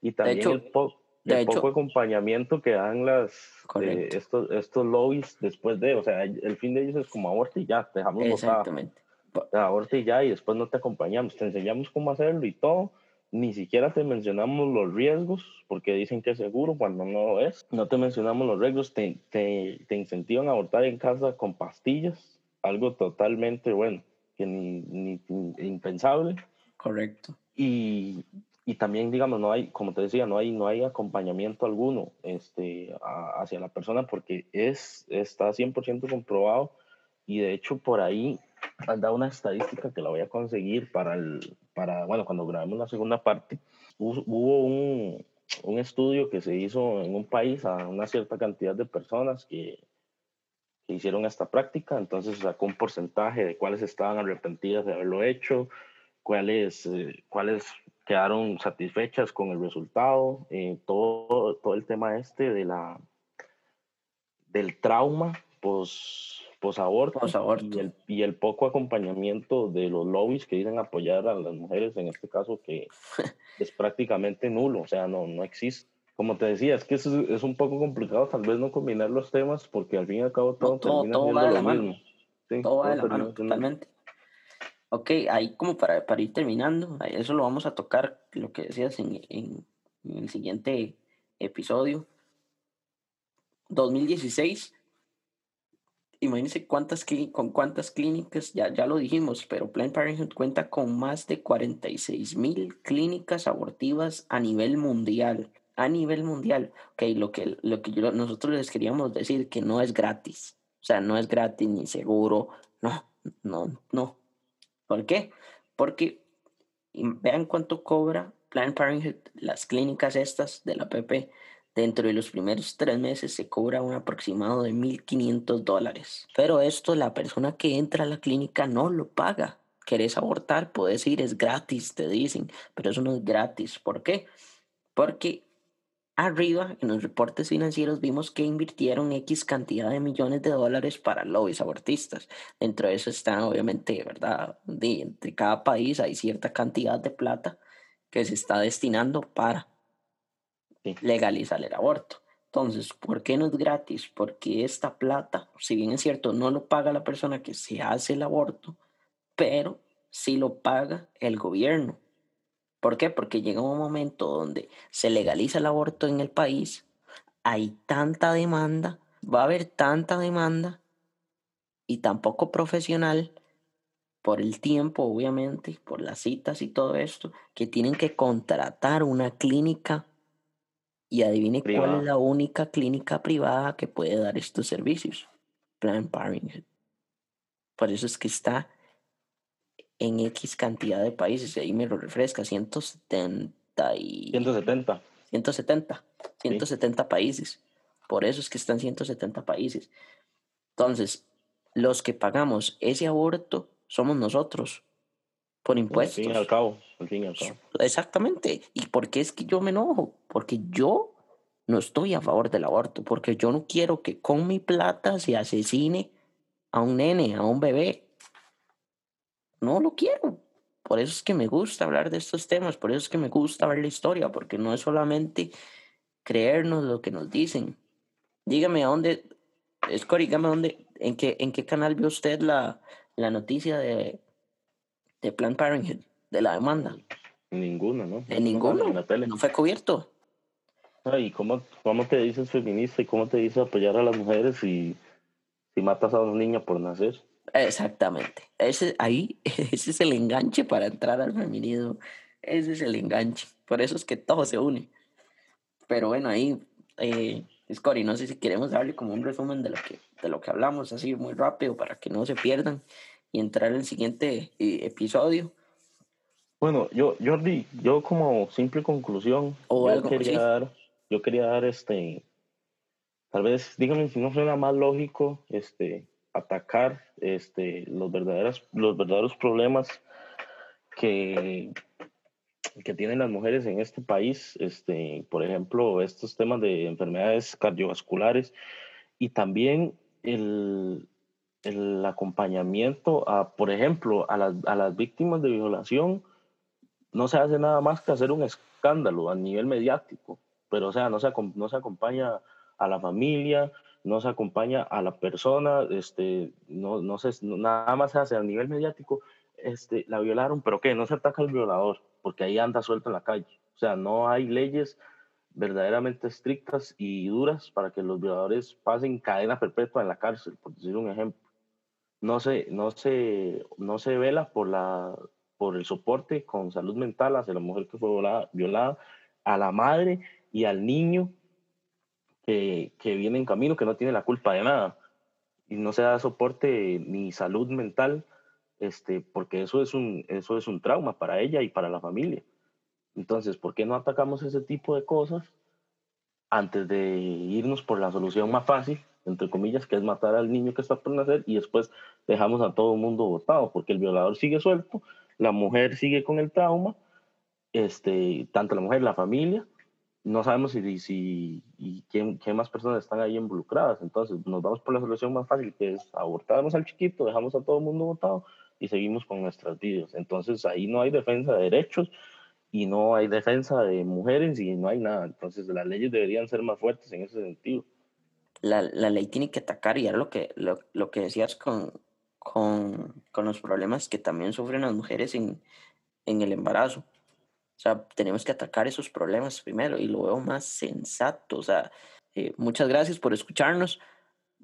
y también hecho- el, po- el hecho- poco acompañamiento que dan las eh, estos, estos lobbies después de, o sea, el fin de ellos es como aborto y ya, te dejamos botada, Exactamente. Po- aborto y ya, y después no te acompañamos, te enseñamos cómo hacerlo y todo, ni siquiera te mencionamos los riesgos, porque dicen que es seguro cuando no lo es, no te mencionamos los riesgos, te, te, te incentivan a abortar en casa con pastillas, algo totalmente, bueno, que ni, ni- ni- impensable, Correcto. y, y también, digamos, no hay, como te decía, no hay, no hay acompañamiento alguno este, a- hacia la persona porque es, está 100% comprobado. Y de hecho por ahí anda una estadística que la voy a conseguir para, el, para bueno, cuando grabemos la segunda parte. Hubo, un, un estudio que se hizo en un país a una cierta cantidad de personas que, que hicieron esta práctica, entonces sacó un porcentaje de cuáles estaban arrepentidas de haberlo hecho, cuáles, eh, cuáles quedaron satisfechas con el resultado, eh, todo, todo el tema este de la, del trauma pos, posaborto, Posaborto. Y, el, y el poco acompañamiento de los lobbies que dicen apoyar a las mujeres, en este caso que es prácticamente nulo, o sea, no, no existe. Como te decía, es que es, es un poco complicado tal vez no combinar los temas porque al fin y al cabo todo, No, todo- termina todo siendo va de lo la mano. mismo. Sí, Todo va de la mano, totalmente. Ok, ahí como para, para ir terminando, eso lo vamos a tocar, lo que decías en, en- en el siguiente episodio. 2016, imagínense cuántas, con cuántas clínicas, ya, ya lo dijimos, pero Planned Parenthood cuenta con más de 46 mil clínicas abortivas a nivel mundial. A nivel mundial. Ok, lo que, lo que nosotros les queríamos decir, que no es gratis. O sea, no es gratis ni seguro. No, no, no. ¿Por qué? Porque vean cuánto cobra Planned Parenthood, las clínicas estas de la PP. Dentro de los primeros tres meses se cobra un aproximado de 1.500 dólares. Pero esto la persona que entra a la clínica no lo paga. ¿Querés abortar? Puedes ir, es gratis, te dicen. Pero eso no es gratis. ¿Por qué? Porque arriba en los reportes financieros vimos que invirtieron X cantidad de millones de dólares para lobbies abortistas. Dentro de eso están obviamente, ¿verdad? De, entre cada país hay cierta cantidad de plata que se está destinando para. Legalizar el aborto. Entonces, ¿por qué no es gratis? Porque esta plata, si bien es cierto, no lo paga la persona que se hace el aborto, pero sí lo paga el gobierno. ¿Por qué? Porque llega un momento donde se legaliza el aborto en el país, hay tanta demanda, va a haber tanta demanda y tan poco profesional por el tiempo, obviamente, por las citas y todo esto, que tienen que contratar una clínica y adivine cuál Privada. es la única clínica privada que puede dar estos servicios. Planned Parenthood. Por eso es que está en X cantidad de países, y ahí me lo refresca, 170 y... 170. 170, 170 países. Por eso es que están 170 países. Entonces, los que pagamos ese aborto somos nosotros, por Al impuestos. fin y al cabo, al fin y al cabo. Exactamente. ¿Y por qué es que yo me enojo? Porque yo no estoy a favor del aborto, porque yo no quiero que con mi plata se asesine a un nene, a un bebé. No lo quiero. Por eso es que me gusta hablar de estos temas, por eso es que me gusta ver la historia, porque no es solamente creernos lo que nos dicen. Dígame a dónde, Scott, dígame dónde, en qué, en qué canal vio usted la, la noticia de, de Planned Parenthood, de la demanda. Ninguna, ¿no? Sale ninguno. En la tele. No fue cubierto. Ay, ¿cómo, ¿Cómo te dices feminista y cómo te dices apoyar a las mujeres si, si matas a una niña por nacer? Exactamente. Ese, ahí, ese es el enganche para entrar al feminismo. Ese es el enganche. Por eso es que todo se une. Pero bueno, ahí, eh, Scotty, no sé si queremos darle como un resumen de lo que, de lo que hablamos, así muy rápido, para que no se pierdan y entrar al siguiente eh, episodio. Bueno, yo, Jordi, yo como simple conclusión, O yo algo, quería sí. dar, yo quería dar este, tal vez, dígame si no suena más lógico, este, atacar, este, los verdaderos, los verdaderos problemas que, que tienen las mujeres en este país, este, por ejemplo, estos temas de enfermedades cardiovasculares y también el, el acompañamiento a, por ejemplo, a las, a las víctimas de violación, no se hace nada más que hacer un escándalo a nivel mediático, pero o sea, no se, no se acompaña a la familia, no se acompaña a la persona, este, no, no se, nada más se hace a nivel mediático, este, la violaron, pero ¿qué? No se ataca al violador, porque ahí anda suelto en la calle. O sea, no hay leyes verdaderamente estrictas y duras para que los violadores pasen cadena perpetua en la cárcel, por decir un ejemplo. No se, no se, no se vela por, la, por el soporte con salud mental hacia la mujer que fue violada, violada a la madre y al niño que, que viene en camino, que no tiene la culpa de nada. Y no se da soporte ni salud mental, este, porque eso es, un, eso es un trauma para ella y para la familia. Entonces, ¿por qué no atacamos ese tipo de cosas antes de irnos por la solución más fácil, entre comillas, que es matar al niño que está por nacer y después dejamos a todo el mundo votado? Porque el violador sigue suelto, la mujer sigue con el trauma, este, tanto la mujer, la familia, no sabemos si, si y quién, qué más personas están ahí involucradas. Entonces, nos vamos por la solución más fácil, que es abortamos al chiquito, dejamos a todo el mundo votado y seguimos con nuestras vidas. Entonces, ahí no hay defensa de derechos y no hay defensa de mujeres y no hay nada. Entonces, las leyes deberían ser más fuertes en ese sentido. La, la ley tiene que atacar y era lo que, lo, lo que decías con, con, con los problemas que también sufren las mujeres en, en el embarazo. O sea, tenemos que atacar esos problemas primero y lo veo más sensato. O sea, eh, muchas gracias por escucharnos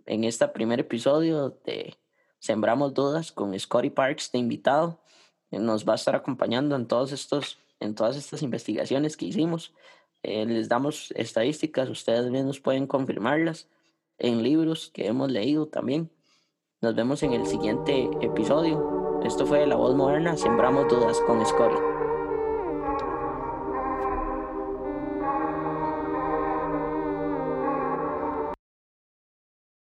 en este primer episodio de Sembramos Dudas con Scotty Parks de invitado. Nos va a estar acompañando en, todos estos, en todas estas investigaciones que hicimos. Eh, les damos estadísticas, ustedes mismos pueden confirmarlas en libros que hemos leído también. Nos vemos en el siguiente episodio. Esto fue La Voz Moderna, Sembramos Dudas con Scotty.